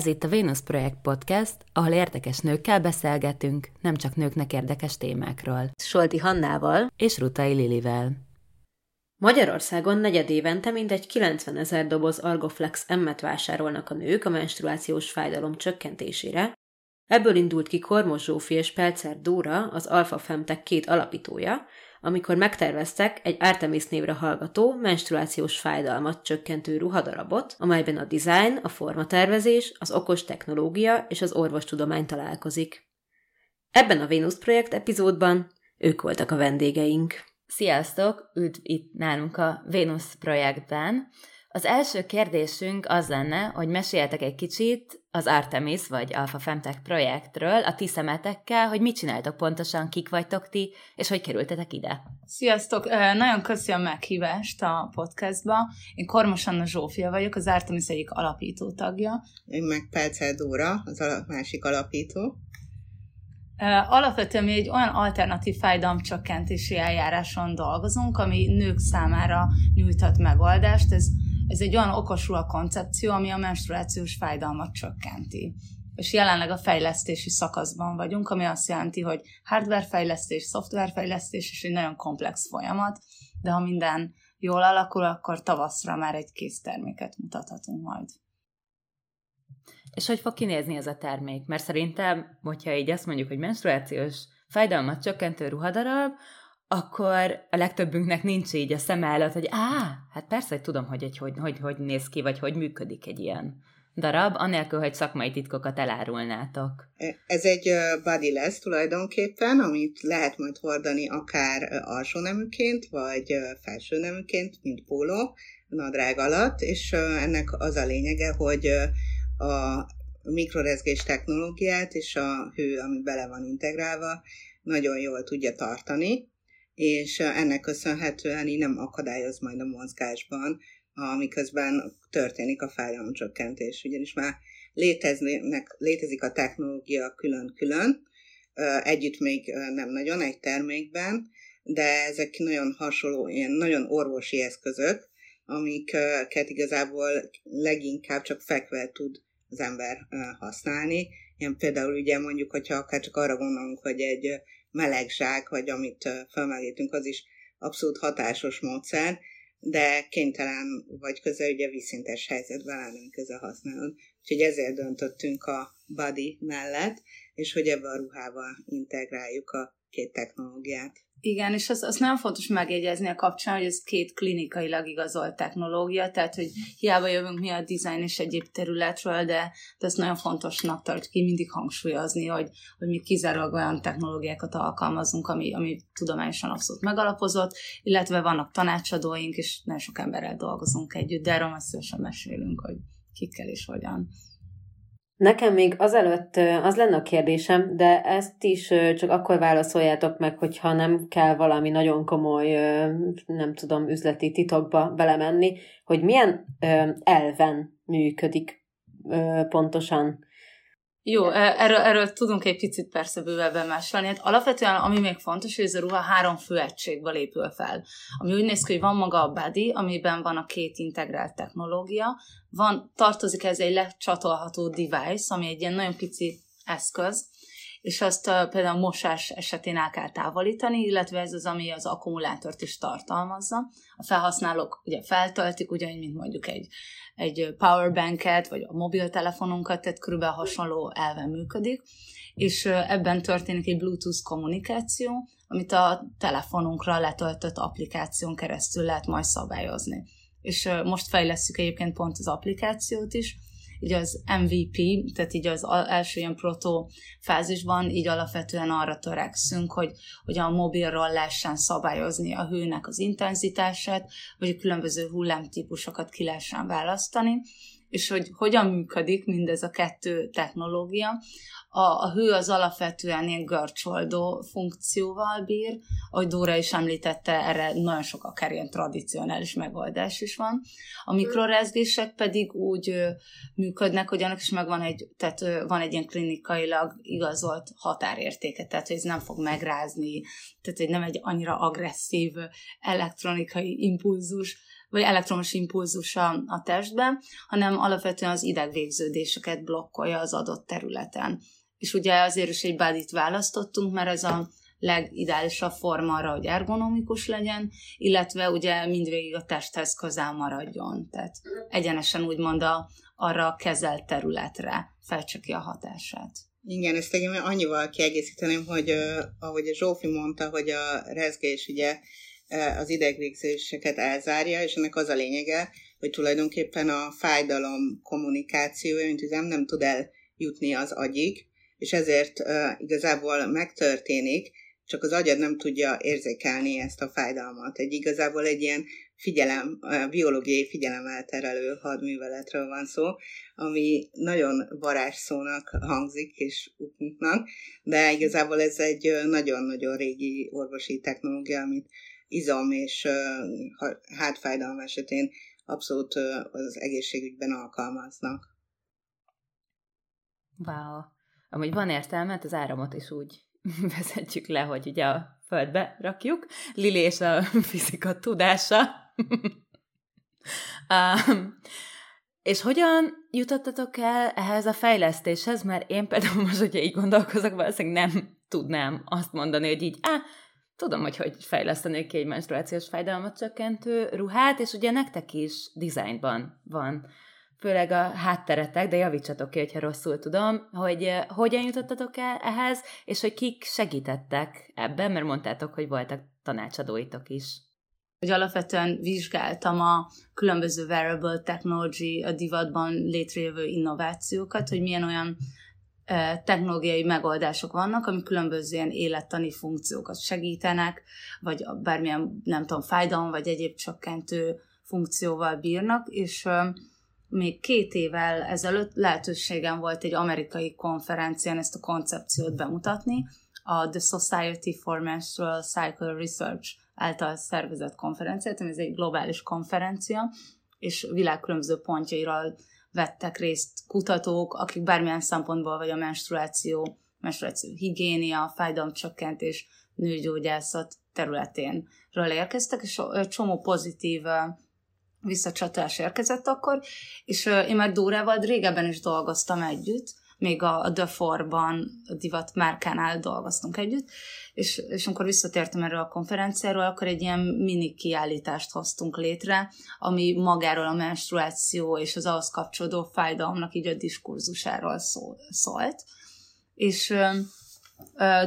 Ez itt a Venus Projekt Podcast, ahol érdekes nőkkel beszélgetünk, nem csak nőknek érdekes témákról. Solti Hannával és Rutai Lilivel. Magyarországon negyed évente mintegy 90 ezer doboz Argoflex emmet vásárolnak a nők a menstruációs fájdalom csökkentésére. Ebből indult ki Kormos Zsófi és Pelcer Dóra, az Alpha Femtek két alapítója, amikor megterveztek egy Artemis névre hallgató, menstruációs fájdalmat csökkentő ruhadarabot, amelyben a design, a formatervezés, az okos technológia és az orvostudomány találkozik. Ebben a Venus projekt epizódban ők voltak a vendégeink. Sziasztok! Üdv itt nálunk a Venus projektben. Az első kérdésünk az lenne, hogy meséljetek egy kicsit az Artemis vagy Alpha Femtech projektről, a ti szemetekkel, hogy mit csináltok pontosan, kik vagytok ti, és hogy kerültetek ide. Sziasztok! Nagyon köszönöm a meghívást a podcastba. Én Kormos Anna Zsófia vagyok, az Artemis egyik alapító tagja. Én meg Pelcer Dóra, az a másik alapító. Alapvetően mi egy olyan alternatív fájdalomcsökkentési eljáráson dolgozunk, ami nők számára nyújthat megoldást. Ez ez egy olyan okos a koncepció, ami a menstruációs fájdalmat csökkenti. És jelenleg a fejlesztési szakaszban vagyunk, ami azt jelenti, hogy hardware fejlesztés, szoftver fejlesztés, és egy nagyon komplex folyamat, de ha minden jól alakul, akkor tavaszra már egy kész terméket mutathatunk majd. És hogy fog kinézni ez a termék? Mert szerintem, hogyha így azt mondjuk, hogy menstruációs fájdalmat csökkentő ruhadarab, akkor a legtöbbünknek nincs így a szem előtt, hogy á, hát persze, hogy tudom, hogy, egy, hogy, hogy, hogy néz ki, vagy hogy működik egy ilyen darab, anélkül, hogy szakmai titkokat elárulnátok. Ez egy body lesz tulajdonképpen, amit lehet majd hordani akár alsó neműként, vagy felső neműként, mint póló, nadrág alatt, és ennek az a lényege, hogy a mikrorezgés technológiát és a hő, ami bele van integrálva, nagyon jól tudja tartani, és ennek köszönhetően így nem akadályoz majd a mozgásban, amiközben történik a fájdalomcsökkentés, ugyanis már léteznek, létezik a technológia külön-külön, együtt még nem nagyon egy termékben, de ezek nagyon hasonló, ilyen nagyon orvosi eszközök, amiket igazából leginkább csak fekve tud az ember használni. Ilyen például ugye mondjuk, hogyha akár csak arra gondolunk, hogy egy melegzsák, vagy amit felmelítünk, az is abszolút hatásos módszer, de kénytelen vagy közel ugye vízszintes helyzetben állunk közel használni. Úgyhogy ezért döntöttünk a body mellett, és hogy ebbe a ruhával integráljuk a két technológiát. Igen, és az, az nagyon fontos megjegyezni a kapcsán, hogy ez két klinikailag igazolt technológia, tehát hogy hiába jövünk mi a design és egyéb területről, de, de ezt nagyon fontosnak tart ki mindig hangsúlyozni, hogy, hogy mi kizárólag olyan technológiákat alkalmazunk, ami, ami tudományosan abszolút megalapozott, illetve vannak tanácsadóink, és nagyon sok emberrel dolgozunk együtt, de erről majd szívesen mesélünk, hogy kikkel és hogyan. Nekem még azelőtt az lenne a kérdésem, de ezt is csak akkor válaszoljátok meg, hogyha nem kell valami nagyon komoly, nem tudom, üzleti titokba belemenni, hogy milyen elven működik pontosan jó, e, erről, erről tudunk egy picit persze bővebben másolni. Hát alapvetően, ami még fontos, hogy ez a ruha három fő egységből épül fel. Ami úgy néz ki, hogy van maga a body, amiben van a két integrált technológia, van, tartozik ez egy lecsatolható device, ami egy ilyen nagyon pici eszköz, és azt uh, például a mosás esetén el kell távolítani, illetve ez az, ami az akkumulátort is tartalmazza. A felhasználók ugye feltöltik, ugyanúgy, mint mondjuk egy, egy powerbanket, vagy a mobiltelefonunkat, tehát körülbelül hasonló elven működik, és ebben történik egy Bluetooth kommunikáció, amit a telefonunkra letöltött applikáción keresztül lehet majd szabályozni. És most fejlesztjük egyébként pont az applikációt is, így az MVP, tehát így az első ilyen proto fázisban így alapvetően arra törekszünk, hogy, hogy a mobilról lehessen szabályozni a hőnek az intenzitását, vagy a különböző hullámtípusokat ki lehessen választani, és hogy hogyan működik mindez a kettő technológia, a, a hő az alapvetően ilyen görcsoldó funkcióval bír, ahogy Dóra is említette, erre nagyon sok akár ilyen tradicionális megoldás is van. A mikrorezgések pedig úgy működnek, hogy annak is megvan egy, tehát van egy ilyen klinikailag igazolt határértéke, tehát hogy ez nem fog megrázni, tehát hogy nem egy annyira agresszív elektronikai impulzus, vagy elektromos impulzus a, a testben, hanem alapvetően az idegvégződéseket blokkolja az adott területen. És ugye azért is egy bádit választottunk, mert ez a legideálisabb forma arra, hogy ergonomikus legyen, illetve ugye mindvégig a testhez közel maradjon. Tehát egyenesen úgymond a, arra a kezelt területre fejtse ki a hatását. Igen, ezt én annyival kiegészíteném, hogy uh, ahogy a Zsófi mondta, hogy a rezgés ugye az idegvégzéseket elzárja, és ennek az a lényege, hogy tulajdonképpen a fájdalom kommunikációja, mint üzem, nem tud eljutni az agyig, és ezért uh, igazából megtörténik, csak az agyad nem tudja érzékelni ezt a fájdalmat. Egy igazából egy ilyen figyelem, biológiai figyelemelterelő hadműveletről van szó, ami nagyon varázsszónak hangzik és uknunknak, de igazából ez egy nagyon-nagyon régi orvosi technológia, amit izom és hátfájdalom esetén abszolút az egészségügyben alkalmaznak. Wow. Amúgy van értelme, hát az áramot is úgy vezetjük le, hogy ugye a földbe rakjuk. Lili és a fizika tudása. um, és hogyan jutottatok el ehhez a fejlesztéshez? Mert én például most, hogyha így gondolkozok, valószínűleg nem tudnám azt mondani, hogy így, á, tudom, hogy hogy fejlesztenék ki egy menstruációs fájdalmat csökkentő ruhát, és ugye nektek is dizájnban van főleg a hátteretek, de javítsatok ki, hogyha rosszul tudom, hogy hogyan jutottatok el ehhez, és hogy kik segítettek ebben, mert mondtátok, hogy voltak tanácsadóitok is. Hogy alapvetően vizsgáltam a különböző wearable technology, a divatban létrejövő innovációkat, hogy milyen olyan technológiai megoldások vannak, amik különböző ilyen élettani funkciókat segítenek, vagy bármilyen, nem tudom, fájdalom, vagy egyéb csökkentő funkcióval bírnak, és még két évvel ezelőtt lehetőségem volt egy amerikai konferencián ezt a koncepciót bemutatni, a The Society for Menstrual Cycle Research által szervezett konferenciát, ami ez egy globális konferencia, és világ különböző pontjairól vettek részt kutatók, akik bármilyen szempontból, vagy a menstruáció, menstruáció higiénia, fájdalomcsökkentés, nőgyógyászat területénről érkeztek, és csomó pozitív visszacsatolás érkezett akkor, és én már Dórával régebben is dolgoztam együtt, még a, The Forban, divat márkánál dolgoztunk együtt, és, és amikor visszatértem erről a konferenciáról, akkor egy ilyen mini kiállítást hoztunk létre, ami magáról a menstruáció és az ahhoz kapcsolódó fájdalomnak így a diskurzusáról szól, szólt. És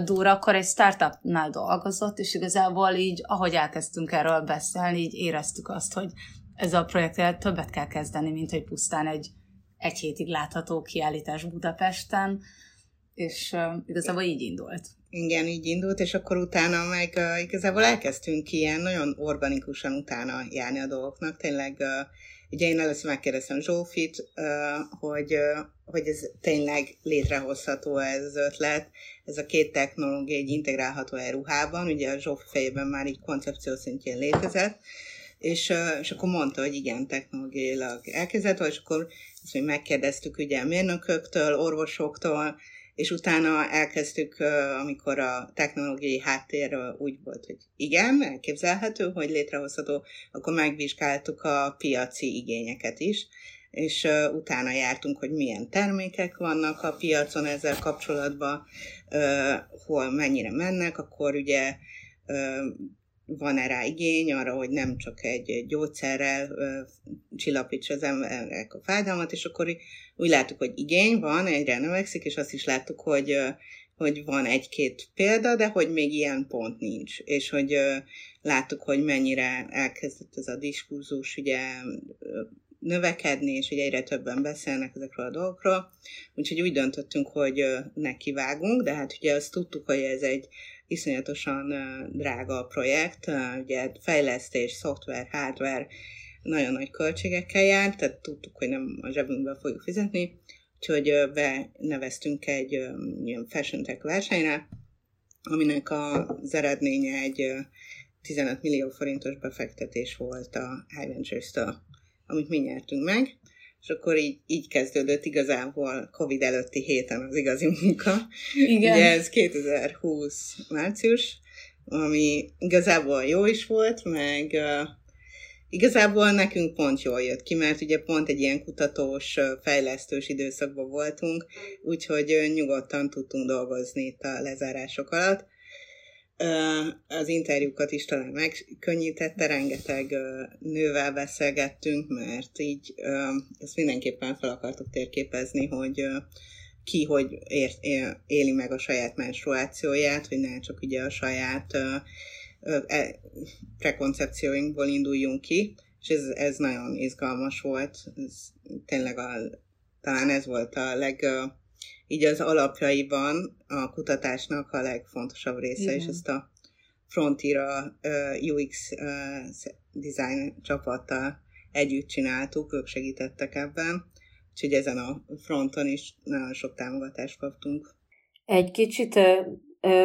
Dóra akkor egy startupnál dolgozott, és igazából így, ahogy elkezdtünk erről beszélni, így éreztük azt, hogy ez a projekttel többet kell kezdeni, mint hogy pusztán egy egy hétig látható kiállítás Budapesten, és uh, igazából így indult. Igen, így indult, és akkor utána meg uh, igazából elkezdtünk ilyen nagyon organikusan utána járni a dolgoknak. Tényleg, uh, ugye én először megkérdeztem Zsófit, uh, hogy, uh, hogy ez tényleg létrehozható ez az ötlet, ez a két technológia egy integrálható e ruhában, ugye a Zsófi fejében már így koncepció szintjén létezett, és, és akkor mondta, hogy igen, technológiailag elkezdett, és akkor ezt még megkérdeztük ugye mérnököktől, orvosoktól, és utána elkezdtük, amikor a technológiai háttér úgy volt, hogy igen, elképzelhető, hogy létrehozható, akkor megvizsgáltuk a piaci igényeket is, és utána jártunk, hogy milyen termékek vannak a piacon ezzel kapcsolatban, hol mennyire mennek, akkor ugye van-e rá igény arra, hogy nem csak egy gyógyszerrel csillapíts az emberek a fájdalmat, és akkor úgy láttuk, hogy igény van, egyre növekszik, és azt is láttuk, hogy hogy van egy-két példa, de hogy még ilyen pont nincs, és hogy láttuk, hogy mennyire elkezdett ez a diskurzus ugye növekedni, és hogy egyre többen beszélnek ezekről a dolgokról, úgyhogy úgy döntöttünk, hogy nekivágunk, de hát ugye azt tudtuk, hogy ez egy iszonyatosan drága projekt, ugye fejlesztés, szoftver, hardware nagyon nagy költségekkel jár, tehát tudtuk, hogy nem a zsebünkbe fogjuk fizetni, úgyhogy beneveztünk egy ilyen fashion tech versenyre, aminek az eredménye egy 15 millió forintos befektetés volt a High Ventures-től, amit mi nyertünk meg, és akkor így, így kezdődött igazából Covid előtti héten az igazi munka. Igen. Ugye ez 2020 március, ami igazából jó is volt, meg uh, Igazából nekünk pont jól jött ki, mert ugye pont egy ilyen kutatós, fejlesztős időszakban voltunk, úgyhogy nyugodtan tudtunk dolgozni itt a lezárások alatt. Az interjúkat is talán megkönnyítette, rengeteg nővel beszélgettünk, mert így ezt mindenképpen fel akartuk térképezni, hogy ki hogy ért, éli meg a saját menstruációját, hogy ne csak ugye a saját e, prekoncepcióinkból induljunk ki, és ez, ez nagyon izgalmas volt. Ez tényleg a, talán ez volt a leg, így az alapjaiban a kutatásnak a legfontosabb része, Igen. és ezt a Frontier UX design csapattal együtt csináltuk, ők segítettek ebben, úgyhogy ezen a fronton is nagyon sok támogatást kaptunk. Egy kicsit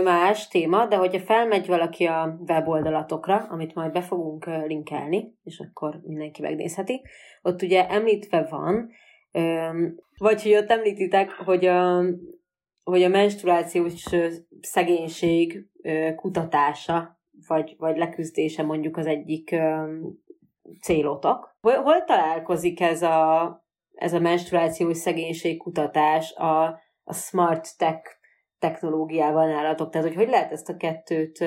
más téma, de hogyha felmegy valaki a weboldalatokra, amit majd be fogunk linkelni, és akkor mindenki megnézheti, ott ugye említve van, vagy hogy ott említitek, hogy a, hogy a menstruációs szegénység kutatása, vagy, vagy leküzdése mondjuk az egyik célotok. Hol, hol találkozik ez a, ez a menstruációs szegénység kutatás a, a smart tech technológiával nálatok? Tehát, hogy hogy lehet ezt a kettőt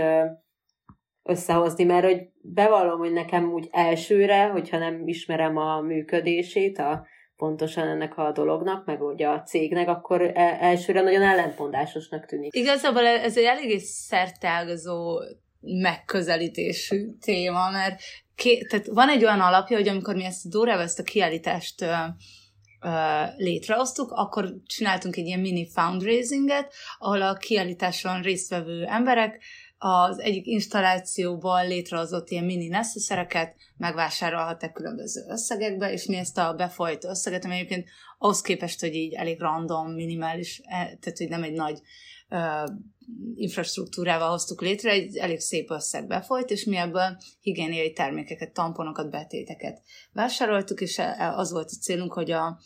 összehozni, mert hogy bevallom, hogy nekem úgy elsőre, hogyha nem ismerem a működését, a, pontosan ennek a dolognak, meg ugye a cégnek, akkor e, elsőre nagyon ellentmondásosnak tűnik. Igazából ez egy eléggé szerteágazó megközelítésű téma, mert ké, tehát van egy olyan alapja, hogy amikor mi ezt Dórával ezt a kiállítást ö, ö, létrehoztuk, akkor csináltunk egy ilyen mini fundraisinget, ahol a kiállításon résztvevő emberek az egyik installációból létrehozott ilyen mini necesszereket megvásárolhatták különböző összegekbe, és mi ezt a befolyt összeget, ami egyébként ahhoz képest, hogy így elég random, minimális, e, tehát hogy nem egy nagy uh, infrastruktúrával hoztuk létre, egy elég szép összeg befolyt, és mi ebből higiéniai termékeket, tamponokat, betéteket vásároltuk, és e, az volt a célunk, hogy a,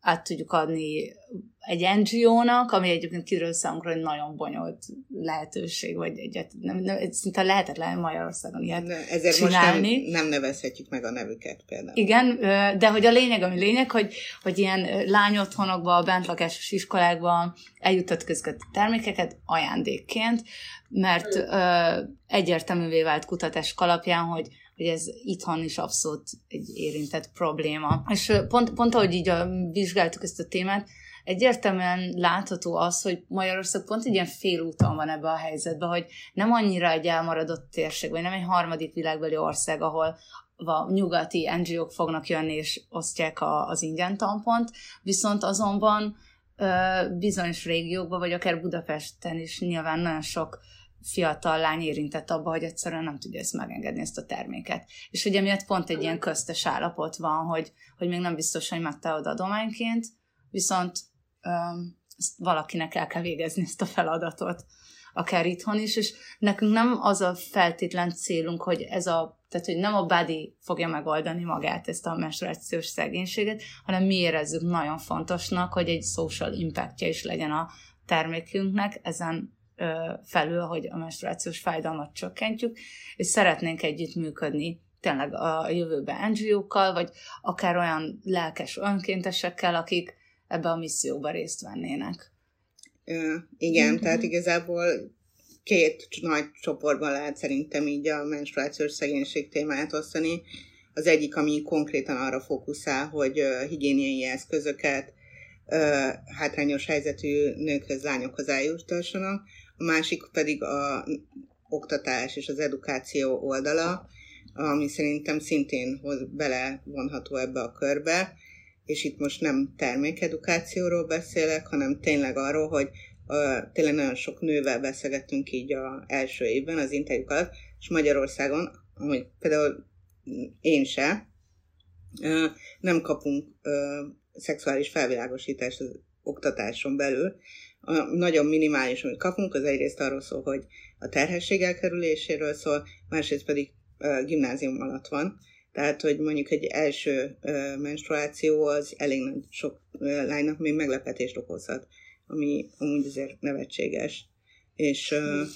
át tudjuk adni egy NGO-nak, ami egyébként kiderül számunkra egy nagyon bonyolult lehetőség, vagy egyet, nem, nem, szinte lehetetlen Magyarországon ilyet ne, Ezért csinálni. most nem, nem nevezhetjük meg a nevüket például. Igen, de hogy a lényeg, ami lényeg, hogy, hogy ilyen lányotthonokban, bentlakásos iskolákban eljuttatjuk ezeket a termékeket ajándékként, mert ö, egyértelművé vált kutatások alapján, hogy hogy ez itthon is abszolút egy érintett probléma. És pont, pont ahogy így a, vizsgáltuk ezt a témát, egyértelműen látható az, hogy Magyarország pont egy ilyen félúton van ebbe a helyzetbe, hogy nem annyira egy elmaradott térség, vagy nem egy harmadik világbeli ország, ahol a nyugati NGO-k fognak jönni és osztják a, az ingyen tampont, viszont azonban bizonyos régiókban, vagy akár Budapesten is nyilván nagyon sok fiatal lány érintett abba, hogy egyszerűen nem tudja ezt megengedni, ezt a terméket. És ugye miatt pont egy ilyen köztes állapot van, hogy, hogy még nem biztos, hogy megtalad adományként, viszont ezt valakinek el kell végezni ezt a feladatot, akár itthon is, és nekünk nem az a feltétlen célunk, hogy ez a, tehát hogy nem a body fogja megoldani magát ezt a menstruációs szegénységet, hanem mi érezzük nagyon fontosnak, hogy egy social impactja is legyen a termékünknek, ezen felül, hogy a menstruációs fájdalmat csökkentjük, és szeretnénk együttműködni tényleg a jövőben NGO-kkal, vagy akár olyan lelkes önkéntesekkel, akik ebbe a misszióba részt vennének. Ö, igen, mm-hmm. tehát igazából két nagy csoportban lehet szerintem így a menstruációs szegénység témáját osztani. Az egyik, ami konkrétan arra fókuszál, hogy higiéniai eszközöket hátrányos helyzetű nőkhöz, lányokhoz eljutassanak, másik pedig a oktatás és az edukáció oldala, ami szerintem szintén hoz, belevonható ebbe a körbe, és itt most nem termékedukációról beszélek, hanem tényleg arról, hogy uh, tényleg nagyon sok nővel beszélgettünk így a első évben az interjúk alatt, és Magyarországon, hogy például én se, uh, nem kapunk uh, szexuális felvilágosítást az oktatáson belül, a nagyon minimális, amit kapunk, az egyrészt arról szól, hogy a terhesség elkerüléséről szól, másrészt pedig gimnázium alatt van. Tehát, hogy mondjuk egy első menstruáció az elég nagy sok lánynak még meglepetést okozhat, ami amúgy azért nevetséges. És, uh,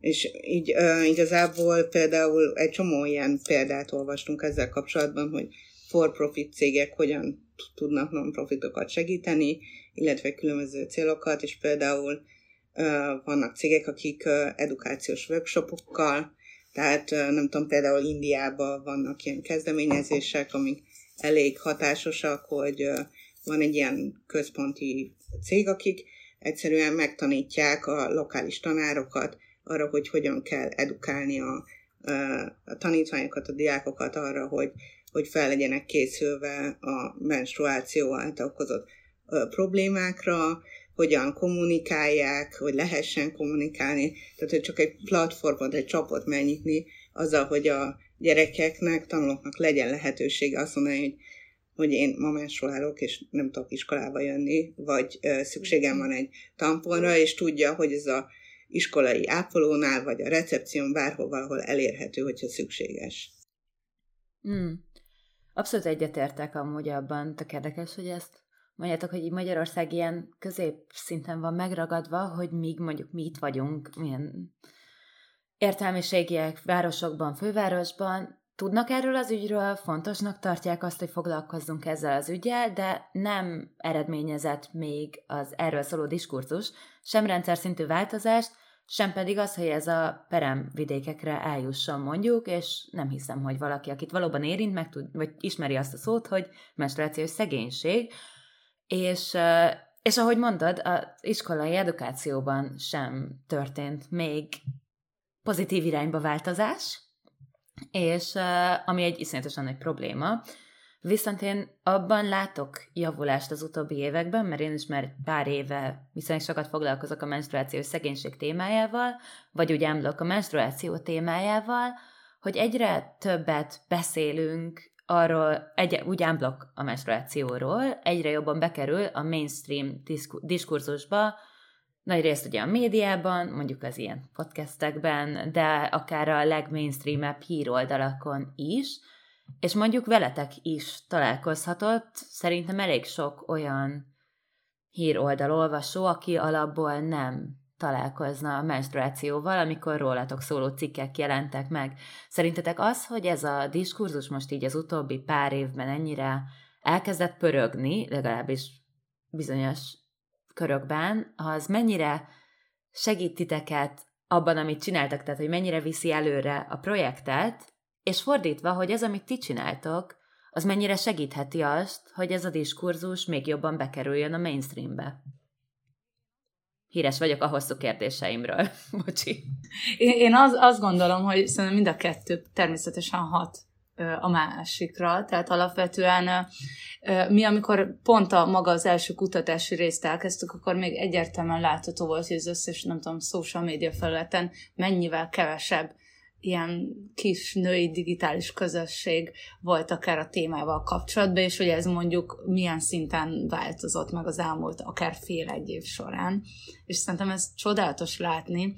És így igazából például egy csomó ilyen példát olvastunk ezzel kapcsolatban, hogy for-profit cégek hogyan tudnak non-profitokat segíteni, illetve különböző célokat, és például vannak cégek, akik edukációs workshopokkal, tehát nem tudom, például Indiában vannak ilyen kezdeményezések, amik elég hatásosak, hogy van egy ilyen központi cég, akik egyszerűen megtanítják a lokális tanárokat arra, hogy hogyan kell edukálni a, a tanítványokat, a diákokat arra, hogy, hogy fel legyenek készülve a menstruáció által okozott problémákra, hogyan kommunikálják, hogy lehessen kommunikálni, tehát hogy csak egy platformot, egy csapot megnyitni, azzal, hogy a gyerekeknek, tanulóknak legyen lehetősége azt mondani, hogy hogy én ma menstruálok, és nem tudok iskolába jönni, vagy ö, szükségem van egy tamponra, és tudja, hogy ez a iskolai ápolónál, vagy a recepción bárhol ahol elérhető, hogyha szükséges. Mm. Abszolút egyetértek amúgy abban, tök érdekes, hogy ezt mondjátok, hogy Magyarország ilyen középszinten van megragadva, hogy míg mondjuk mi itt vagyunk, milyen értelmiségiek városokban, fővárosban, Tudnak erről az ügyről, fontosnak tartják azt, hogy foglalkozzunk ezzel az ügyel, de nem eredményezett még az erről szóló diskurzus, sem rendszer szintű változást, sem pedig az, hogy ez a perem vidékekre eljusson mondjuk, és nem hiszem, hogy valaki, akit valóban érint, meg tud, vagy ismeri azt a szót, hogy menstruációs szegénység, és, és ahogy mondod, az iskolai edukációban sem történt még pozitív irányba változás, és ami egy iszonyatosan nagy probléma, Viszont én abban látok javulást az utóbbi években, mert én is már pár éve viszonylag sokat foglalkozok a menstruációs szegénység témájával, vagy úgy emlok a menstruáció témájával, hogy egyre többet beszélünk arról, egy, úgy ámblok a menstruációról, egyre jobban bekerül a mainstream diskurzusba, nagy részt ugye a médiában, mondjuk az ilyen podcastekben, de akár a legmainstreamebb híroldalakon is, és mondjuk veletek is találkozhatott, szerintem elég sok olyan híroldal olvasó, aki alapból nem találkozna a menstruációval, amikor rólatok szóló cikkek jelentek meg. Szerintetek az, hogy ez a diskurzus most így az utóbbi pár évben ennyire elkezdett pörögni, legalábbis bizonyos körökben, az mennyire segít titeket abban, amit csináltak, tehát hogy mennyire viszi előre a projektet, és fordítva, hogy ez, amit ti csináltok, az mennyire segítheti azt, hogy ez a diskurzus még jobban bekerüljön a mainstreambe. Híres vagyok a hosszú kérdéseimről. Bocsi. Én, az, azt gondolom, hogy szerintem mind a kettő természetesen hat a másikra. Tehát alapvetően mi, amikor pont a maga az első kutatási részt elkezdtük, akkor még egyértelműen látható volt, hogy az összes, nem tudom, social media felületen mennyivel kevesebb ilyen kis női digitális közösség volt akár a témával kapcsolatban, és hogy ez mondjuk milyen szinten változott meg az elmúlt akár fél egy év során. És szerintem ez csodálatos látni,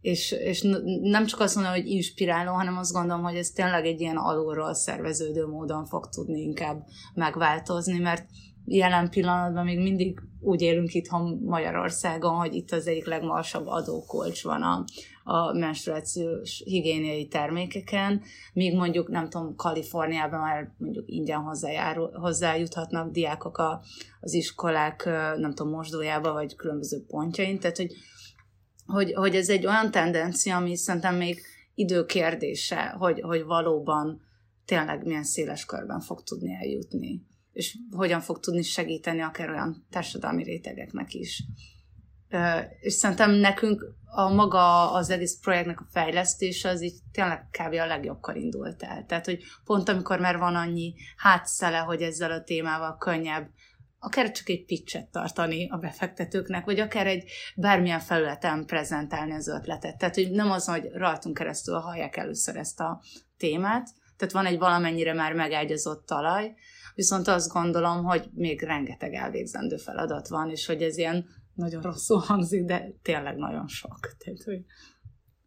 és, és nem csak azt mondom, hogy inspiráló, hanem azt gondolom, hogy ez tényleg egy ilyen alulról szerveződő módon fog tudni inkább megváltozni, mert jelen pillanatban még mindig úgy élünk itthon Magyarországon, hogy itt az egyik legmagasabb adókolcs van a, a menstruációs higiéniai termékeken, míg mondjuk, nem tudom, Kaliforniában már mondjuk ingyen hozzájárul, hozzájuthatnak diákok a, az iskolák, nem tudom, mosdójába, vagy különböző pontjain, tehát hogy hogy, hogy ez egy olyan tendencia, ami szerintem még időkérdése, hogy, hogy valóban tényleg milyen széles körben fog tudni eljutni, és hogyan fog tudni segíteni akár olyan társadalmi rétegeknek is. És szerintem nekünk a maga az egész projektnek a fejlesztése az így tényleg kb. a legjobbkor indult el. Tehát, hogy pont amikor már van annyi hátszele, hogy ezzel a témával könnyebb akár csak egy pitchet tartani a befektetőknek, vagy akár egy bármilyen felületen prezentálni az ötletet. Tehát, hogy nem az, hogy rajtunk keresztül hallják először ezt a témát, tehát van egy valamennyire már megágyazott talaj, viszont azt gondolom, hogy még rengeteg elvégzendő feladat van, és hogy ez ilyen nagyon rosszul hangzik, de tényleg nagyon sok. Tehát, hogy...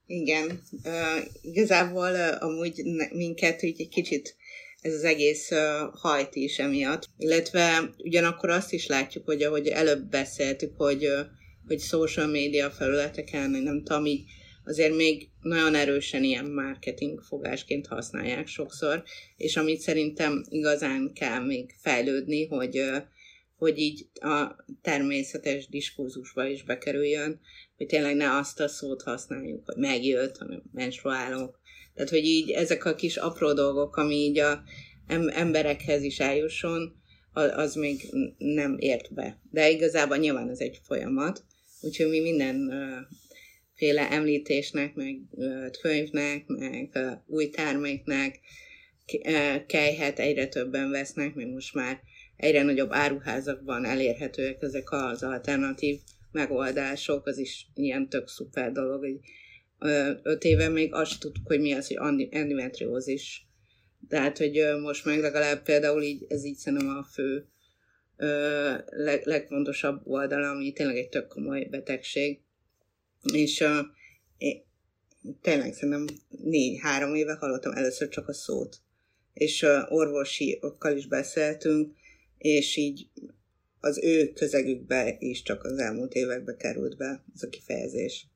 Igen, uh, igazából uh, amúgy minket így egy kicsit ez az egész uh, hajt is emiatt. Illetve ugyanakkor azt is látjuk, hogy ahogy előbb beszéltük, hogy, uh, hogy social media felületeken, nem tudom, így azért még nagyon erősen ilyen marketing fogásként használják sokszor, és amit szerintem igazán kell még fejlődni, hogy, hogy így a természetes diskurzusba is bekerüljön, hogy tényleg ne azt a szót használjuk, hogy megjött, hanem menstruálok. Tehát, hogy így ezek a kis apró dolgok, ami így a emberekhez is eljusson, az még nem ért be. De igazából nyilván ez egy folyamat, úgyhogy mi mindenféle említésnek, meg könyvnek, meg új terméknek kejhet egyre többen vesznek, meg most már egyre nagyobb áruházakban elérhetőek ezek az alternatív megoldások, az is ilyen tök szuper dolog, hogy öt éve még azt tudtuk, hogy mi az, hogy endometriózis tehát, hogy most meg legalább például így, ez így szerintem a fő leg, legfontosabb oldala, ami tényleg egy tök komoly betegség. És uh, én, tényleg szerintem négy-három éve hallottam először csak a szót. És uh, orvosiokkal is beszéltünk, és így az ő közegükbe is csak az elmúlt évekbe került be ez a kifejezés.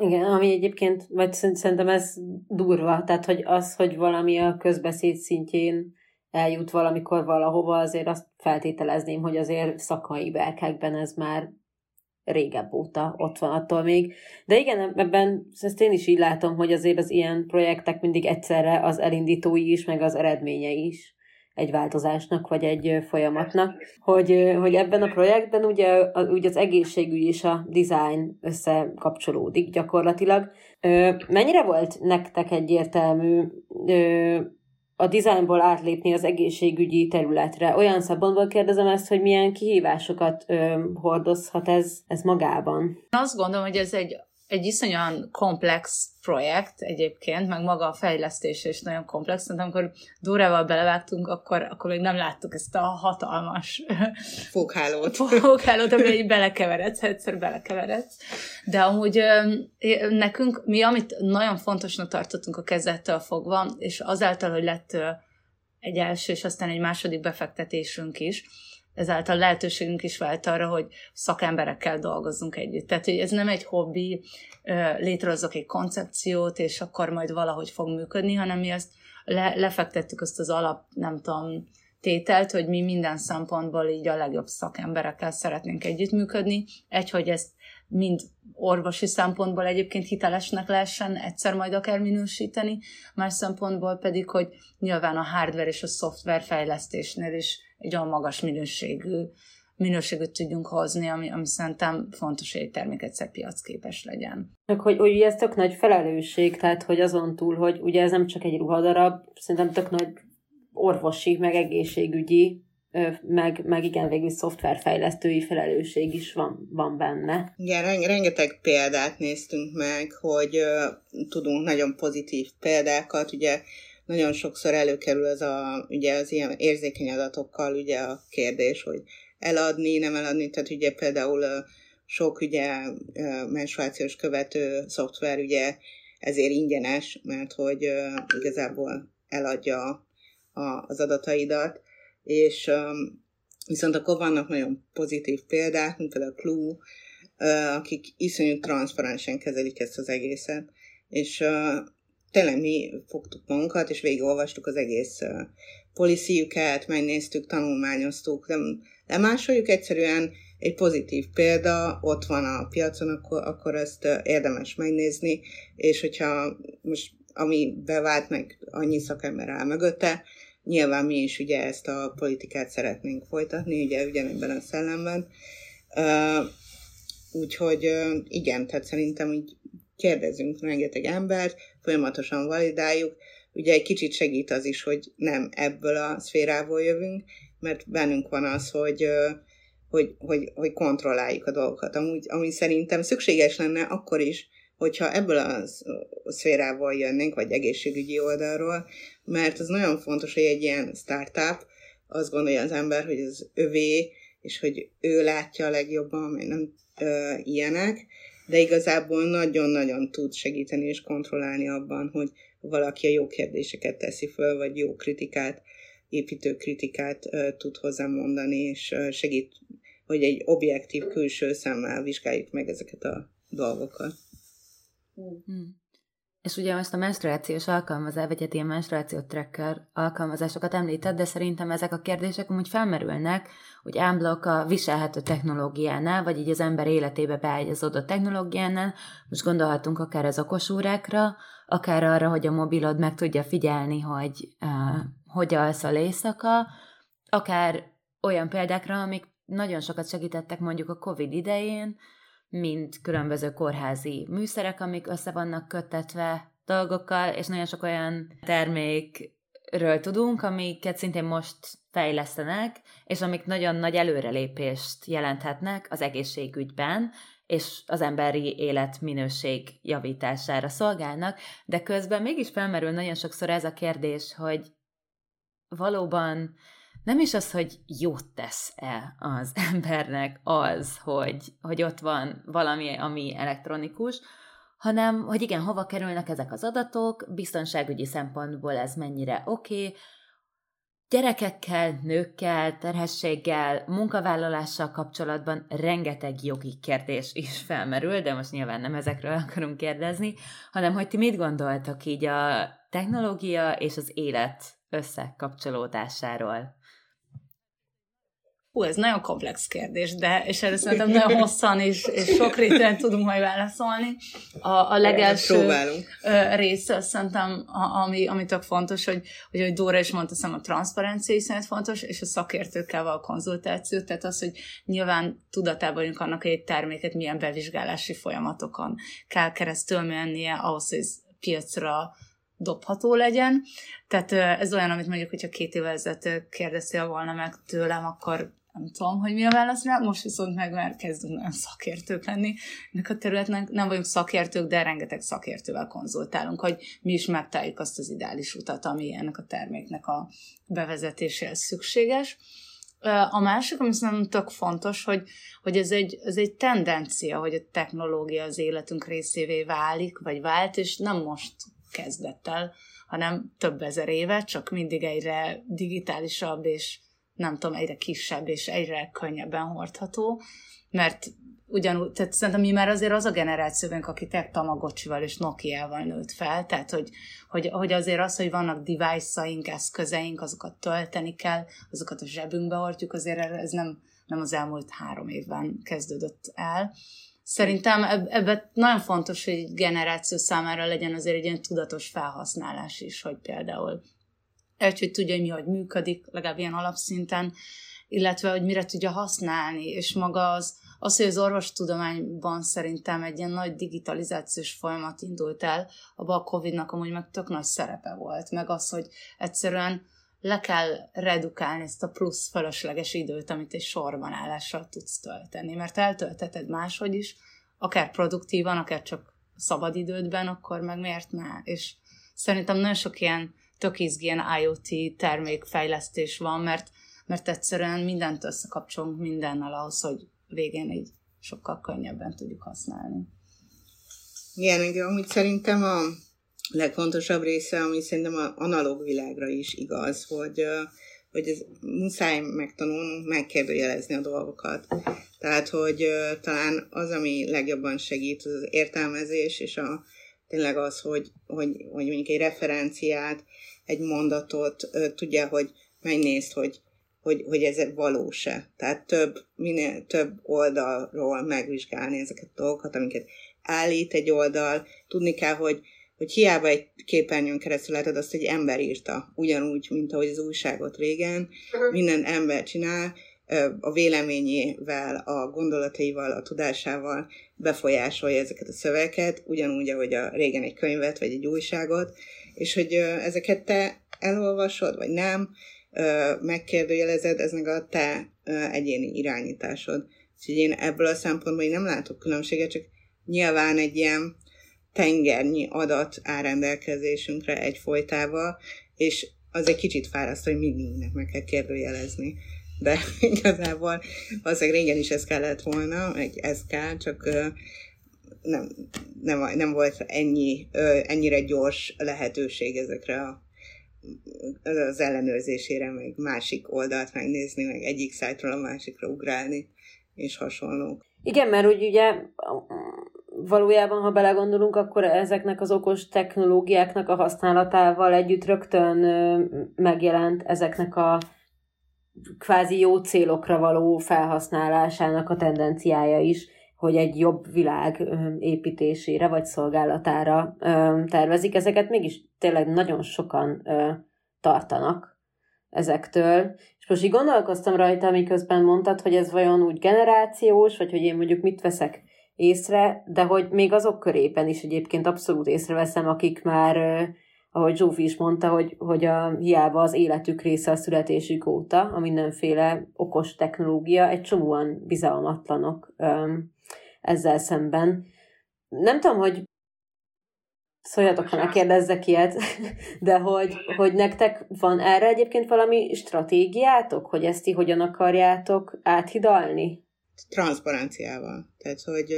Igen, ami egyébként, vagy szerintem ez durva, tehát hogy az, hogy valami a közbeszéd szintjén eljut valamikor valahova, azért azt feltételezném, hogy azért szakmai berkekben ez már régebb óta ott van attól még. De igen, ebben ezt én is így látom, hogy azért az ilyen projektek mindig egyszerre az elindítói is, meg az eredményei is egy változásnak, vagy egy folyamatnak, hogy, hogy ebben a projektben ugye, ugye az egészségügy és a design összekapcsolódik gyakorlatilag. Mennyire volt nektek egyértelmű a dizájnból átlépni az egészségügyi területre? Olyan szabadból kérdezem ezt, hogy milyen kihívásokat hordozhat ez, ez magában? Azt gondolom, hogy ez egy egy iszonyan komplex projekt egyébként, meg maga a fejlesztés is nagyon komplex, de amikor Dórával belevágtunk, akkor, akkor még nem láttuk ezt a hatalmas foghálót, foghálót ami így belekeveredsz, egyszer belekeveredsz. De amúgy nekünk, mi amit nagyon fontosnak tartottunk a kezdettől fogva, és azáltal, hogy lett egy első és aztán egy második befektetésünk is, ezáltal lehetőségünk is vált arra, hogy szakemberekkel dolgozzunk együtt. Tehát, hogy ez nem egy hobbi, létrehozok egy koncepciót, és akkor majd valahogy fog működni, hanem mi azt le, lefektettük azt az alap, nem tudom, tételt, hogy mi minden szempontból így a legjobb szakemberekkel szeretnénk együttműködni. Egy, hogy ezt mind orvosi szempontból egyébként hitelesnek lehessen egyszer majd akár minősíteni, más szempontból pedig, hogy nyilván a hardware és a szoftver fejlesztésnél is egy olyan magas minőségű minőséget tudjunk hozni, ami, ami szerintem fontos, hogy egy termék egyszer piacképes legyen. Hogy, hogy ez tök nagy felelősség, tehát hogy azon túl, hogy ugye ez nem csak egy ruhadarab, szerintem tök nagy orvosi, meg egészségügyi, meg, meg igen, végül szoftverfejlesztői felelősség is van, van benne. Igen, rengeteg példát néztünk meg, hogy uh, tudunk nagyon pozitív példákat, ugye nagyon sokszor előkerül az a, ugye az ilyen érzékeny adatokkal ugye a kérdés, hogy eladni, nem eladni, tehát ugye például sok ugye menstruációs követő szoftver ugye ezért ingyenes, mert hogy igazából eladja az adataidat, és viszont akkor vannak nagyon pozitív példák, mint például a Clue, akik iszonyú transzparensen kezelik ezt az egészet, és tényleg mi fogtuk magunkat, és végigolvastuk az egész policyjüket, megnéztük, tanulmányoztuk, nem lemásoljuk, egyszerűen egy pozitív példa ott van a piacon, akkor, akkor ezt érdemes megnézni, és hogyha most ami bevált meg annyi szakember áll mögötte, nyilván mi is ugye ezt a politikát szeretnénk folytatni, ugye ugyanebben a szellemben. Uh, úgyhogy uh, igen, tehát szerintem így kérdezünk rengeteg embert, folyamatosan validáljuk. Ugye egy kicsit segít az is, hogy nem ebből a szférából jövünk, mert bennünk van az, hogy, hogy, hogy, hogy kontrolláljuk a dolgokat. Amúgy, ami szerintem szükséges lenne akkor is, hogyha ebből a szférából jönnénk, vagy egészségügyi oldalról, mert az nagyon fontos, hogy egy ilyen startup azt gondolja az ember, hogy ez övé, és hogy ő látja a legjobban, nem ö, ilyenek, de igazából nagyon-nagyon tud segíteni és kontrollálni abban, hogy valaki a jó kérdéseket teszi föl, vagy jó kritikát, építő kritikát uh, tud hozzá mondani, és uh, segít, hogy egy objektív külső szemmel vizsgáljuk meg ezeket a dolgokat. Hmm. És ugye most a menstruációs alkalmazás, vagy hát ilyen menstruáció tracker alkalmazásokat említett, de szerintem ezek a kérdések amúgy felmerülnek, hogy ámblok a viselhető technológiánál, vagy így az ember életébe beágyazódott technológiánál. Most gondolhatunk akár az okosórákra, akár arra, hogy a mobilod meg tudja figyelni, hogy uh, hogy alszol éjszaka, akár olyan példákra, amik nagyon sokat segítettek mondjuk a COVID idején, mint különböző kórházi műszerek, amik össze vannak kötetve dolgokkal, és nagyon sok olyan termékről tudunk, amiket szintén most fejlesztenek, és amik nagyon nagy előrelépést jelenthetnek az egészségügyben, és az emberi életminőség javítására szolgálnak, de közben mégis felmerül nagyon sokszor ez a kérdés, hogy valóban nem is az, hogy jót tesz-e az embernek az, hogy, hogy ott van valami, ami elektronikus, hanem, hogy igen, hova kerülnek ezek az adatok, biztonságügyi szempontból ez mennyire oké, okay, gyerekekkel, nőkkel, terhességgel, munkavállalással kapcsolatban rengeteg jogi kérdés is felmerül, de most nyilván nem ezekről akarunk kérdezni, hanem hogy ti mit gondoltak így a technológia és az élet összekapcsolódásáról? Hú, ez nagyon komplex kérdés, de és erre szerintem nagyon hosszan és, és réten tudunk majd válaszolni. A, a legelső része szerintem, ami, ami tök fontos, hogy, hogy, hogy Dóra is mondta, szerintem a transzparencia is fontos, és a szakértőkkel a konzultáció, tehát az, hogy nyilván tudatában vagyunk annak, hogy egy terméket milyen bevizsgálási folyamatokon kell keresztül mennie ahhoz, hogy ez piacra dobható legyen. Tehát ez olyan, amit mondjuk, hogyha két évvel ezelőtt kérdeztél volna meg tőlem, akkor nem tudom, hogy mi a válasz rá, most viszont meg már kezdünk nagyon szakértők lenni ennek a területnek. Nem vagyunk szakértők, de rengeteg szakértővel konzultálunk, hogy mi is megtaláljuk azt az ideális utat, ami ennek a terméknek a bevezetéséhez szükséges. A másik, ami szerintem tök fontos, hogy, hogy ez, egy, ez egy tendencia, hogy a technológia az életünk részévé válik, vagy vált, és nem most kezdett el, hanem több ezer éve, csak mindig egyre digitálisabb és nem tudom, egyre kisebb és egyre könnyebben hordható, mert ugyanúgy, tehát szerintem mi már azért az a generációnk, aki tech Tamagocsival és Nokia-val nőtt fel, tehát hogy, hogy, hogy azért az, hogy vannak device-aink, eszközeink, azokat tölteni kell, azokat a zsebünkbe hordjuk, azért ez nem, nem az elmúlt három évben kezdődött el. Szerintem ebben nagyon fontos, hogy generáció számára legyen azért egy ilyen tudatos felhasználás is, hogy például egy, hogy tudja, hogy mi hogy működik, legalább ilyen alapszinten, illetve, hogy mire tudja használni, és maga az, az, hogy az orvostudományban szerintem egy ilyen nagy digitalizációs folyamat indult el, abban a Covid-nak amúgy meg tök nagy szerepe volt, meg az, hogy egyszerűen le kell redukálni ezt a plusz fölösleges időt, amit egy sorban állással tudsz tölteni, mert eltölteted máshogy is, akár produktívan, akár csak szabadidődben, akkor meg miért ne? És szerintem nagyon sok ilyen tök izgén IoT termékfejlesztés van, mert, mert egyszerűen mindent összekapcsolunk mindennel ahhoz, hogy végén így sokkal könnyebben tudjuk használni. Igen, amúgy szerintem a legfontosabb része, ami szerintem az analóg világra is igaz, hogy, hogy ez muszáj megtanulnunk megkérdőjelezni a dolgokat. Tehát, hogy talán az, ami legjobban segít, az, az értelmezés, és a, tényleg az, hogy, hogy, hogy mondjuk egy referenciát egy mondatot, tudja, hogy megnézd, hogy, hogy, hogy ez valós-e. Tehát több, minél több oldalról megvizsgálni ezeket a dolgokat, amiket állít egy oldal. Tudni kell, hogy, hogy hiába egy képernyőn keresztül látod azt, hogy ember írta, ugyanúgy, mint ahogy az újságot régen, minden ember csinál, a véleményével, a gondolataival, a tudásával befolyásolja ezeket a szöveket, ugyanúgy, ahogy a régen egy könyvet vagy egy újságot, és hogy ezeket te elolvasod, vagy nem, megkérdőjelezed, ez meg a te egyéni irányításod. Úgyhogy én ebből a szempontból nem látok különbséget, csak nyilván egy ilyen tengernyi adat áll rendelkezésünkre egy folytával, és az egy kicsit fáraszt, hogy mindig meg kell kérdőjelezni. De igazából valószínűleg régen is ez kellett volna, meg ez kell, csak nem, nem, nem volt ennyi, ennyire gyors lehetőség ezekre a, az ellenőrzésére, meg másik oldalt megnézni, meg egyik szájtról a másikra ugrálni, és hasonlók. Igen, mert úgy ugye valójában, ha belegondolunk, akkor ezeknek az okos technológiáknak a használatával együtt rögtön megjelent ezeknek a kvázi jó célokra való felhasználásának a tendenciája is, hogy egy jobb világ építésére vagy szolgálatára tervezik. Ezeket mégis tényleg nagyon sokan tartanak ezektől. És most így gondolkoztam rajta, miközben mondtad, hogy ez vajon úgy generációs, vagy hogy én mondjuk mit veszek észre, de hogy még azok körében is egyébként abszolút észreveszem, akik már, ahogy Zsófi is mondta, hogy, hogy a, hiába az életük része a születésük óta, a mindenféle okos technológia, egy csomóan bizalmatlanok öm, ezzel szemben. Nem tudom, hogy szóljatok, ha ne ilyet, de hogy, hogy nektek van erre egyébként valami stratégiátok, hogy ezt ti hogyan akarjátok áthidalni? Transzparenciával. Tehát, hogy...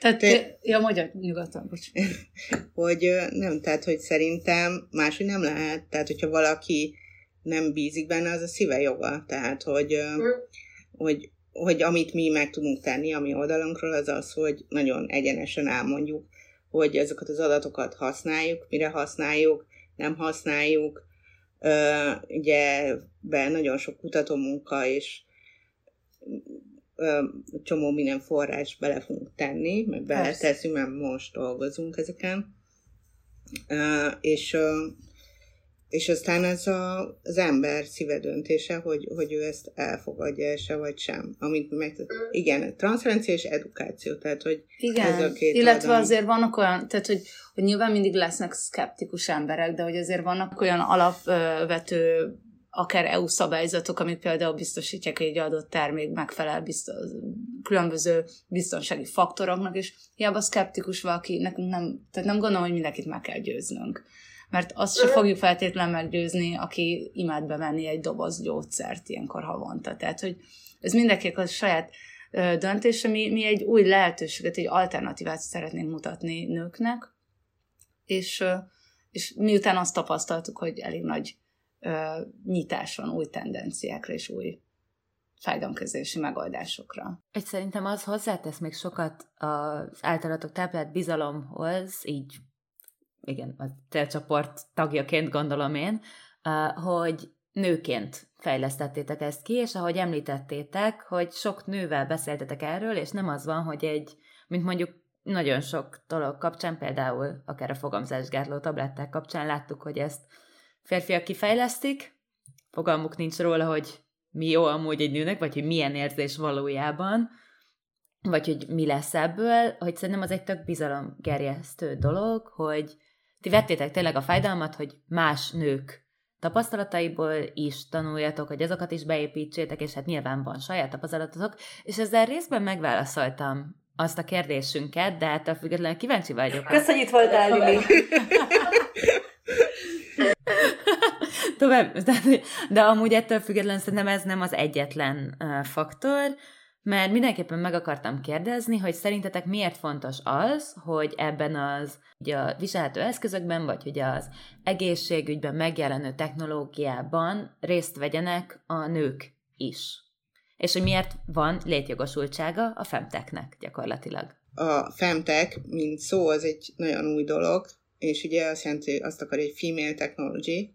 Tehát, te, ja, magyar nyugodtan, bocs. hogy nem, tehát, hogy szerintem máshogy nem lehet. Tehát, hogyha valaki nem bízik benne, az a szíve joga. Tehát, hogy, hogy, hogy amit mi meg tudunk tenni a mi oldalunkról, az az, hogy nagyon egyenesen elmondjuk, hogy ezeket az adatokat használjuk, mire használjuk, nem használjuk. Ugye be nagyon sok kutatómunka és csomó minden forrás bele fogunk tenni, meg beleteszünk, mert most dolgozunk ezeken. És, és aztán ez a, az ember szíve döntése, hogy, hogy ő ezt elfogadja se vagy sem. Amit meg, igen, transzferencia és edukáció, tehát hogy igen, ez a két illetve oldal. azért vannak olyan, tehát hogy, hogy nyilván mindig lesznek szkeptikus emberek, de hogy azért vannak olyan alapvető akár EU szabályzatok, amik például biztosítják, hogy egy adott termék megfelel biztos, különböző biztonsági faktoroknak, és hiába szkeptikus valaki, nekünk nem, tehát nem gondolom, hogy mindenkit meg kell győznünk. Mert azt se fogjuk feltétlenül meggyőzni, aki imád bevenni egy doboz gyógyszert ilyenkor havonta. Tehát, hogy ez mindenkinek a saját döntése, mi, mi egy új lehetőséget, egy alternatívát szeretnénk mutatni nőknek, és, és miután azt tapasztaltuk, hogy elég nagy nyitás van új tendenciákra és új fájdalomkezelési megoldásokra. Egy szerintem az hozzátesz még sokat az általatok táplált bizalomhoz, így igen, a célcsoport tagjaként gondolom én, hogy nőként fejlesztettétek ezt ki, és ahogy említettétek, hogy sok nővel beszéltetek erről, és nem az van, hogy egy, mint mondjuk nagyon sok dolog kapcsán, például akár a fogamzásgátló tabletták kapcsán láttuk, hogy ezt férfiak kifejlesztik, fogalmuk nincs róla, hogy mi jó amúgy egy nőnek, vagy hogy milyen érzés valójában, vagy hogy mi lesz ebből, hogy szerintem az egy tök bizalomgerjesztő dolog, hogy ti vettétek tényleg a fájdalmat, hogy más nők tapasztalataiból is tanuljatok, hogy azokat is beépítsétek, és hát nyilván van saját tapasztalatotok, és ezzel részben megválaszoltam azt a kérdésünket, de hát függetlenül kíváncsi vagyok. Köszönjük, voltál, Lili! Tovább, de, de amúgy ettől függetlenül szerintem ez nem az egyetlen faktor, mert mindenképpen meg akartam kérdezni, hogy szerintetek miért fontos az, hogy ebben az ugye a viselhető eszközökben, vagy hogy az egészségügyben megjelenő technológiában részt vegyenek a nők is. És hogy miért van létjogosultsága a femteknek gyakorlatilag. A femtek, mint szó, az egy nagyon új dolog, és ugye azt jelenti, azt akar egy female technology,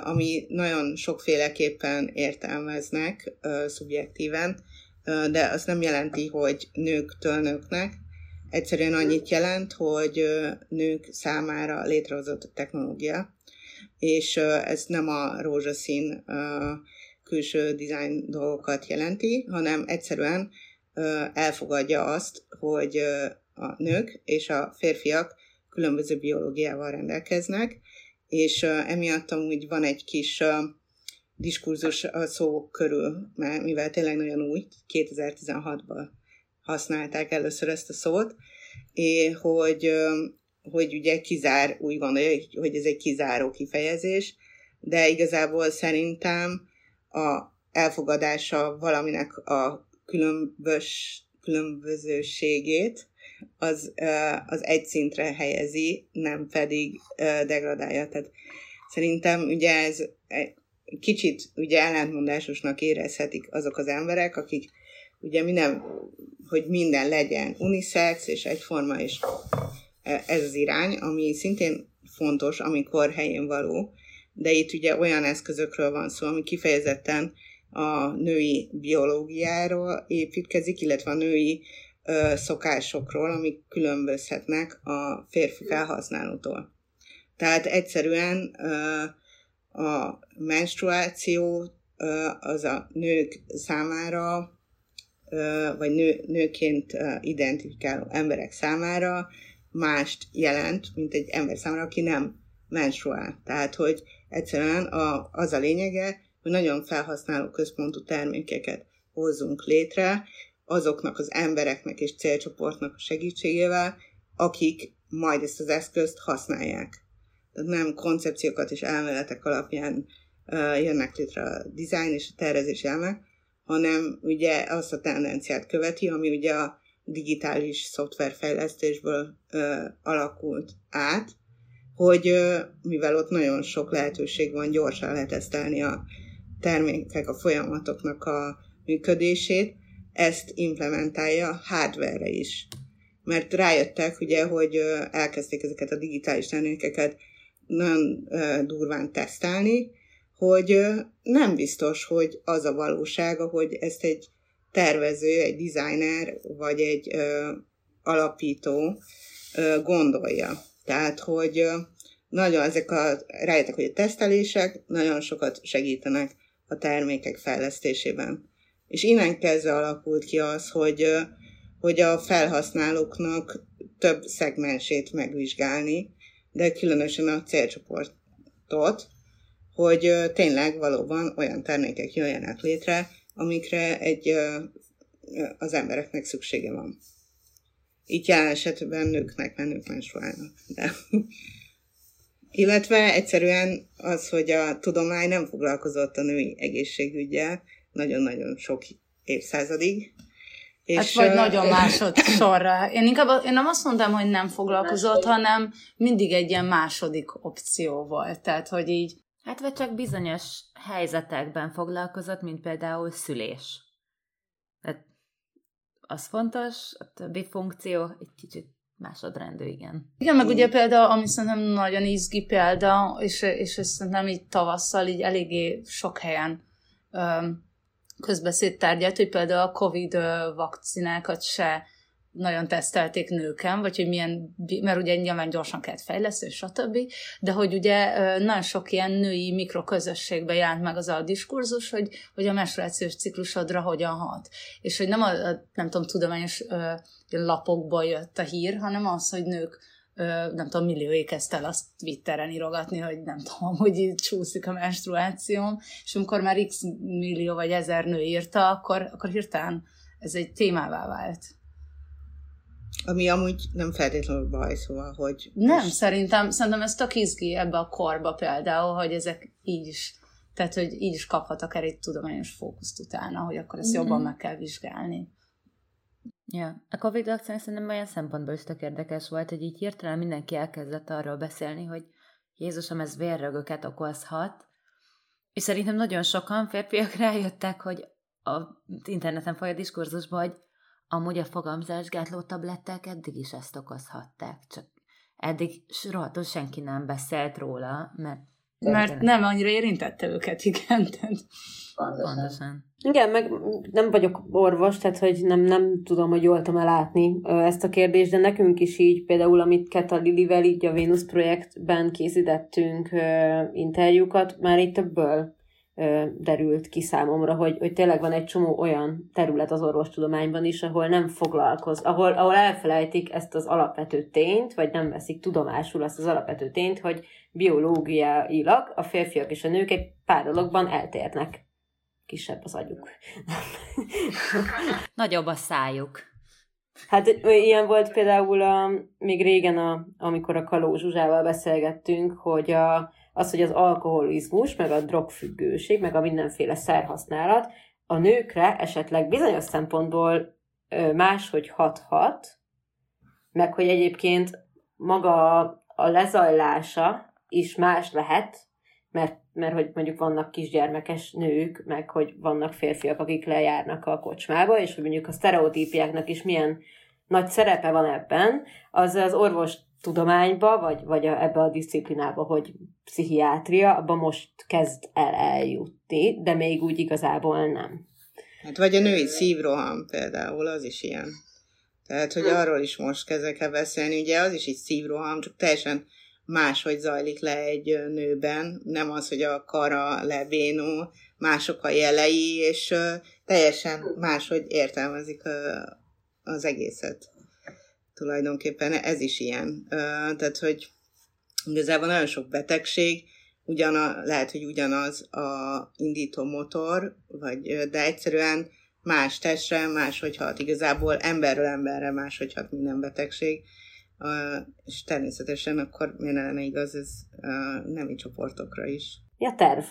ami nagyon sokféleképpen értelmeznek szubjektíven, de az nem jelenti, hogy nőktől nőknek. Egyszerűen annyit jelent, hogy nők számára létrehozott technológia, és ez nem a rózsaszín külső design dolgokat jelenti, hanem egyszerűen elfogadja azt, hogy a nők és a férfiak különböző biológiával rendelkeznek, és emiatt amúgy van egy kis diskurzus a szó körül, mert mivel tényleg nagyon új, 2016-ban használták először ezt a szót, és hogy, hogy ugye kizár, úgy gondolja, hogy ez egy kizáró kifejezés, de igazából szerintem a elfogadása valaminek a különbös, különbözőségét, az, az egy szintre helyezi, nem pedig degradálja. Tehát szerintem ugye ez kicsit ugye ellentmondásosnak érezhetik azok az emberek, akik ugye minden, hogy minden legyen unisex és egyforma, és ez az irány, ami szintén fontos, amikor helyén való, de itt ugye olyan eszközökről van szó, ami kifejezetten a női biológiáról építkezik, illetve a női ö, szokásokról, amik különbözhetnek a férfi felhasználótól. Tehát egyszerűen ö, a menstruáció ö, az a nők számára, ö, vagy nő, nőként identifikáló emberek számára mást jelent, mint egy ember számára, aki nem menstruál. Tehát, hogy egyszerűen a, az a lényege, hogy nagyon felhasználó központú termékeket hozzunk létre, azoknak az embereknek és célcsoportnak a segítségével, akik majd ezt az eszközt használják. Tehát nem koncepciókat és elméletek alapján uh, jönnek létre a design és a tervezés elmek, hanem ugye azt a tendenciát követi, ami ugye a digitális szoftverfejlesztésből uh, alakult át, hogy uh, mivel ott nagyon sok lehetőség van, gyorsan letesztelni a termékek, a folyamatoknak a működését, ezt implementálja hardware-re is. Mert rájöttek, ugye, hogy elkezdték ezeket a digitális termékeket nagyon durván tesztelni, hogy nem biztos, hogy az a valóság, hogy ezt egy tervező, egy designer vagy egy ö, alapító ö, gondolja. Tehát, hogy ö, nagyon ezek a, rájöttek, hogy a tesztelések nagyon sokat segítenek a termékek fejlesztésében. És innen kezdve alakult ki az, hogy, hogy a felhasználóknak több szegmensét megvizsgálni, de különösen a célcsoportot, hogy tényleg valóban olyan termékek jöjjenek létre, amikre egy, az embereknek szüksége van. Itt jelen esetben nőknek, mert nők menstruálnak. De illetve egyszerűen az, hogy a tudomány nem foglalkozott a női egészségügyel nagyon-nagyon sok évszázadig. És, hát vagy uh, nagyon másodszorra. Én inkább én nem azt mondtam, hogy nem foglalkozott, hanem mindig egy ilyen második opció volt. Tehát, hogy így... Hát vagy csak bizonyos helyzetekben foglalkozott, mint például szülés. Tehát az fontos, a többi funkció egy kicsit másodrendű, igen. Igen, meg ugye például, ami szerintem nagyon izgi példa, és, és ezt szerintem így tavasszal így eléggé sok helyen um, közbeszéd tárgyát, hogy például a Covid vakcinákat se nagyon tesztelték nőken, vagy hogy milyen, mert ugye nyilván gyorsan kellett fejleszteni, stb. De hogy ugye nagyon sok ilyen női mikroközösségben jelent meg az a diskurzus, hogy, hogy a menstruációs ciklusodra hogyan hat. És hogy nem a, nem tudom, tudományos lapokból jött a hír, hanem az, hogy nők nem tudom, millió kezdte el azt Twitteren írogatni, hogy nem tudom, hogy itt csúszik a menstruációm, és amikor már x millió vagy ezer nő írta, akkor, akkor hirtelen ez egy témává vált. Ami amúgy nem feltétlenül baj, szóval, hogy... Nem, most... szerintem, szerintem ez tök izgi ebbe a korba például, hogy ezek így is, tehát, hogy így is kaphat akár egy tudományos fókuszt utána, hogy akkor ezt mm-hmm. jobban meg kell vizsgálni. Ja, a Covid vakcina szerintem olyan szempontból is tök érdekes volt, hogy így hirtelen mindenki elkezdett arról beszélni, hogy Jézusom, ez vérrögöket okozhat, és szerintem nagyon sokan férfiak rájöttek, hogy a interneten folyó diskurzusban, hogy amúgy a fogamzásgátló tablettek eddig is ezt okozhatták, csak eddig rohadtul senki nem beszélt róla, mert mert nem annyira érintette őket, igen. Pontosan. Igen, meg nem vagyok orvos, tehát hogy nem, nem tudom, hogy jól tudom látni ezt a kérdést, de nekünk is így, például amit Keta Lilivel így a Venus projektben készítettünk interjúkat, már itt többből derült ki számomra, hogy, hogy tényleg van egy csomó olyan terület az orvostudományban is, ahol nem foglalkoz, ahol, ahol elfelejtik ezt az alapvető tényt, vagy nem veszik tudomásul azt az alapvető tényt, hogy biológiailag a férfiak és a nők egy pár dologban eltérnek. Kisebb az agyuk. Nagyobb a szájuk. Hát ilyen volt például a, még régen, a, amikor a Kaló Zsuzsával beszélgettünk, hogy a, az, hogy az alkoholizmus, meg a drogfüggőség, meg a mindenféle szerhasználat a nőkre esetleg bizonyos szempontból máshogy hathat, meg hogy egyébként maga a lezajlása is más lehet, mert mert hogy mondjuk vannak kisgyermekes nők, meg hogy vannak férfiak, akik lejárnak a kocsmába, és hogy mondjuk a sztereotípiáknak is milyen nagy szerepe van ebben, az az orvos tudományba, vagy, vagy a, ebbe a disziplinába, hogy pszichiátria, abban most kezd el eljutni, de még úgy igazából nem. Hát vagy a női szívroham például, az is ilyen. Tehát, hogy arról is most kezdek el beszélni, ugye az is egy szívroham, csak teljesen máshogy zajlik le egy nőben, nem az, hogy a kara lebénul, mások a jelei, és teljesen máshogy értelmezik az egészet. Tulajdonképpen ez is ilyen. Tehát, hogy igazából nagyon sok betegség, ugyana, lehet, hogy ugyanaz a indító motor, vagy, de egyszerűen más testre, máshogy hat. Igazából emberről emberre máshogy hat minden betegség. Uh, és természetesen akkor miért lenne igaz ez uh, nemi csoportokra is. Ja, terv.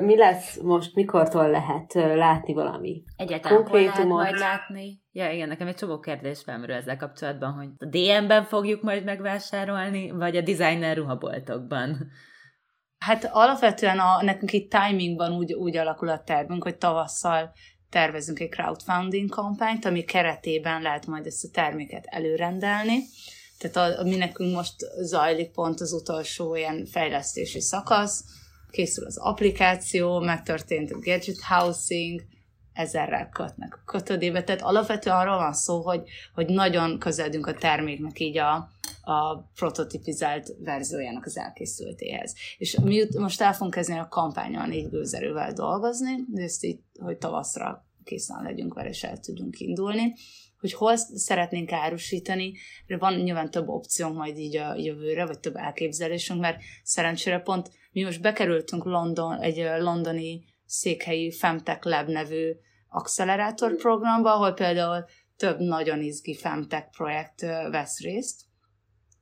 Mi lesz most, mikortól lehet látni valami? Egyáltalán hol lehet majd látni? Ja, igen, nekem egy csomó kérdés felmerül ezzel kapcsolatban, hogy a DM-ben fogjuk majd megvásárolni, vagy a designer ruhaboltokban. Hát alapvetően a, nekünk itt timingban úgy, úgy alakul a tervünk, hogy tavasszal tervezünk egy crowdfunding kampányt, ami keretében lehet majd ezt a terméket előrendelni. Tehát a, mi nekünk most zajlik pont az utolsó ilyen fejlesztési szakasz, készül az applikáció, megtörtént a gadget housing, ezerrel kötnek a kötődébe. Tehát alapvetően arról van szó, hogy, hogy nagyon közeledünk a terméknek így a, a prototipizált verziójának az elkészültéhez. És mi most el fogunk kezdeni a kampányon négy gőzerővel dolgozni, de ezt így, hogy tavaszra készen legyünk vele, és el tudjunk indulni hogy hol szeretnénk árusítani, van nyilván több opciónk majd így a jövőre, vagy több elképzelésünk, mert szerencsére pont mi most bekerültünk London, egy londoni székhelyi Femtech Lab nevű accelerátor programba, ahol például több nagyon izgi Femtech projekt vesz részt,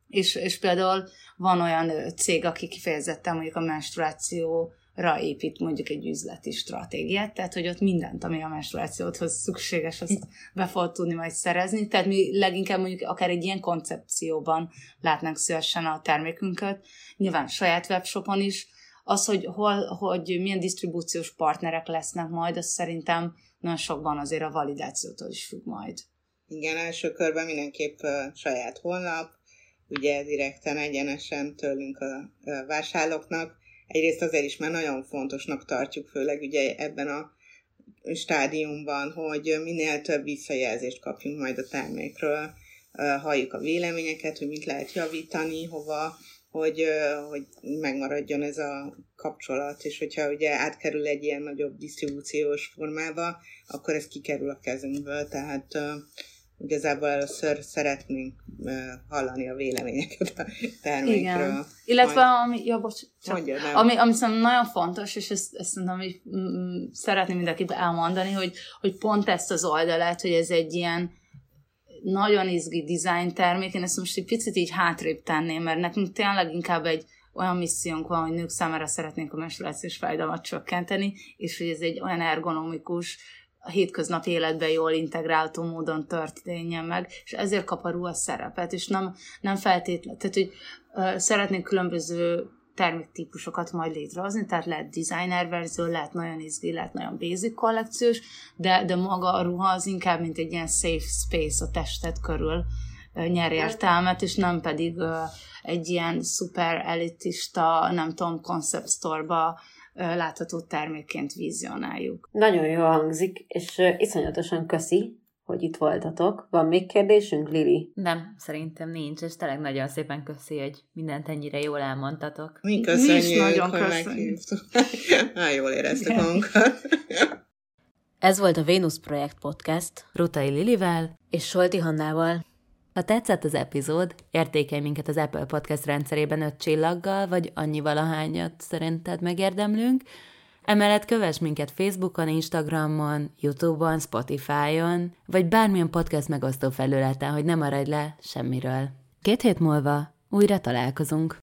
és, és például van olyan cég, aki kifejezetten mondjuk a menstruáció ra épít mondjuk egy üzleti stratégiát, tehát hogy ott mindent, ami a menstruációhoz szükséges, azt be fog tudni majd szerezni. Tehát mi leginkább mondjuk akár egy ilyen koncepcióban látnánk szívesen a termékünket, nyilván saját webshopon is. Az, hogy, hol, hogy milyen disztribúciós partnerek lesznek majd, az szerintem nagyon sokban azért a validációtól is függ majd. Igen, első körben mindenképp saját honlap, ugye direkten egyenesen tőlünk a vásárlóknak, Egyrészt azért is, mert nagyon fontosnak tartjuk, főleg ugye ebben a stádiumban, hogy minél több visszajelzést kapjunk majd a termékről, halljuk a véleményeket, hogy mit lehet javítani, hova, hogy, hogy megmaradjon ez a kapcsolat, és hogyha ugye átkerül egy ilyen nagyobb disztribúciós formába, akkor ez kikerül a kezünkből, tehát igazából először szeretnénk hallani a véleményeket a termékről. Igen. Illetve Majd... ami, ja, bocs, csak, Mondja, ami, ami szerintem nagyon fontos, és ezt, ezt szerintem hogy szeretném mindenkit elmondani, hogy, hogy pont ezt az oldalát, hogy ez egy ilyen nagyon izgi design termék, én ezt most egy picit így hátrébb tenném, mert nekünk tényleg inkább egy olyan missziónk van, hogy nők számára szeretnénk a menstruációs fájdalmat csökkenteni, és hogy ez egy olyan ergonomikus, a hétköznapi életben jól integrálható módon történjen meg, és ezért kap a ruha szerepet, és nem, nem feltétlenül, tehát hogy uh, szeretnénk különböző terméktípusokat majd létrehozni, tehát lehet designer verzió, lehet nagyon izgi, lehet nagyon basic kollekciós, de, de maga a ruha az inkább, mint egy ilyen safe space a testet körül uh, nyer értelmet, és nem pedig uh, egy ilyen szuper elitista, nem tudom, concept store-ba látható termékként vizionáljuk. Nagyon jó hangzik, és iszonyatosan köszi, hogy itt voltatok. Van még kérdésünk, Lili? Nem, szerintem nincs, és tényleg nagyon szépen köszi, hogy mindent ennyire jól elmondtatok. Mi köszönjük, Mi is nagyon hogy köszönjük. Nagyon jól éreztük magunkat. Ez volt a Vénusz Projekt Podcast. Rutai Lilivel és Solti Hannával. Ha tetszett az epizód, értékelj minket az Apple Podcast rendszerében öt csillaggal, vagy annyi valahányat szerinted megérdemlünk. Emellett kövess minket Facebookon, Instagramon, Youtube-on, Spotify-on, vagy bármilyen podcast megosztó felületen, hogy ne maradj le semmiről. Két hét múlva újra találkozunk.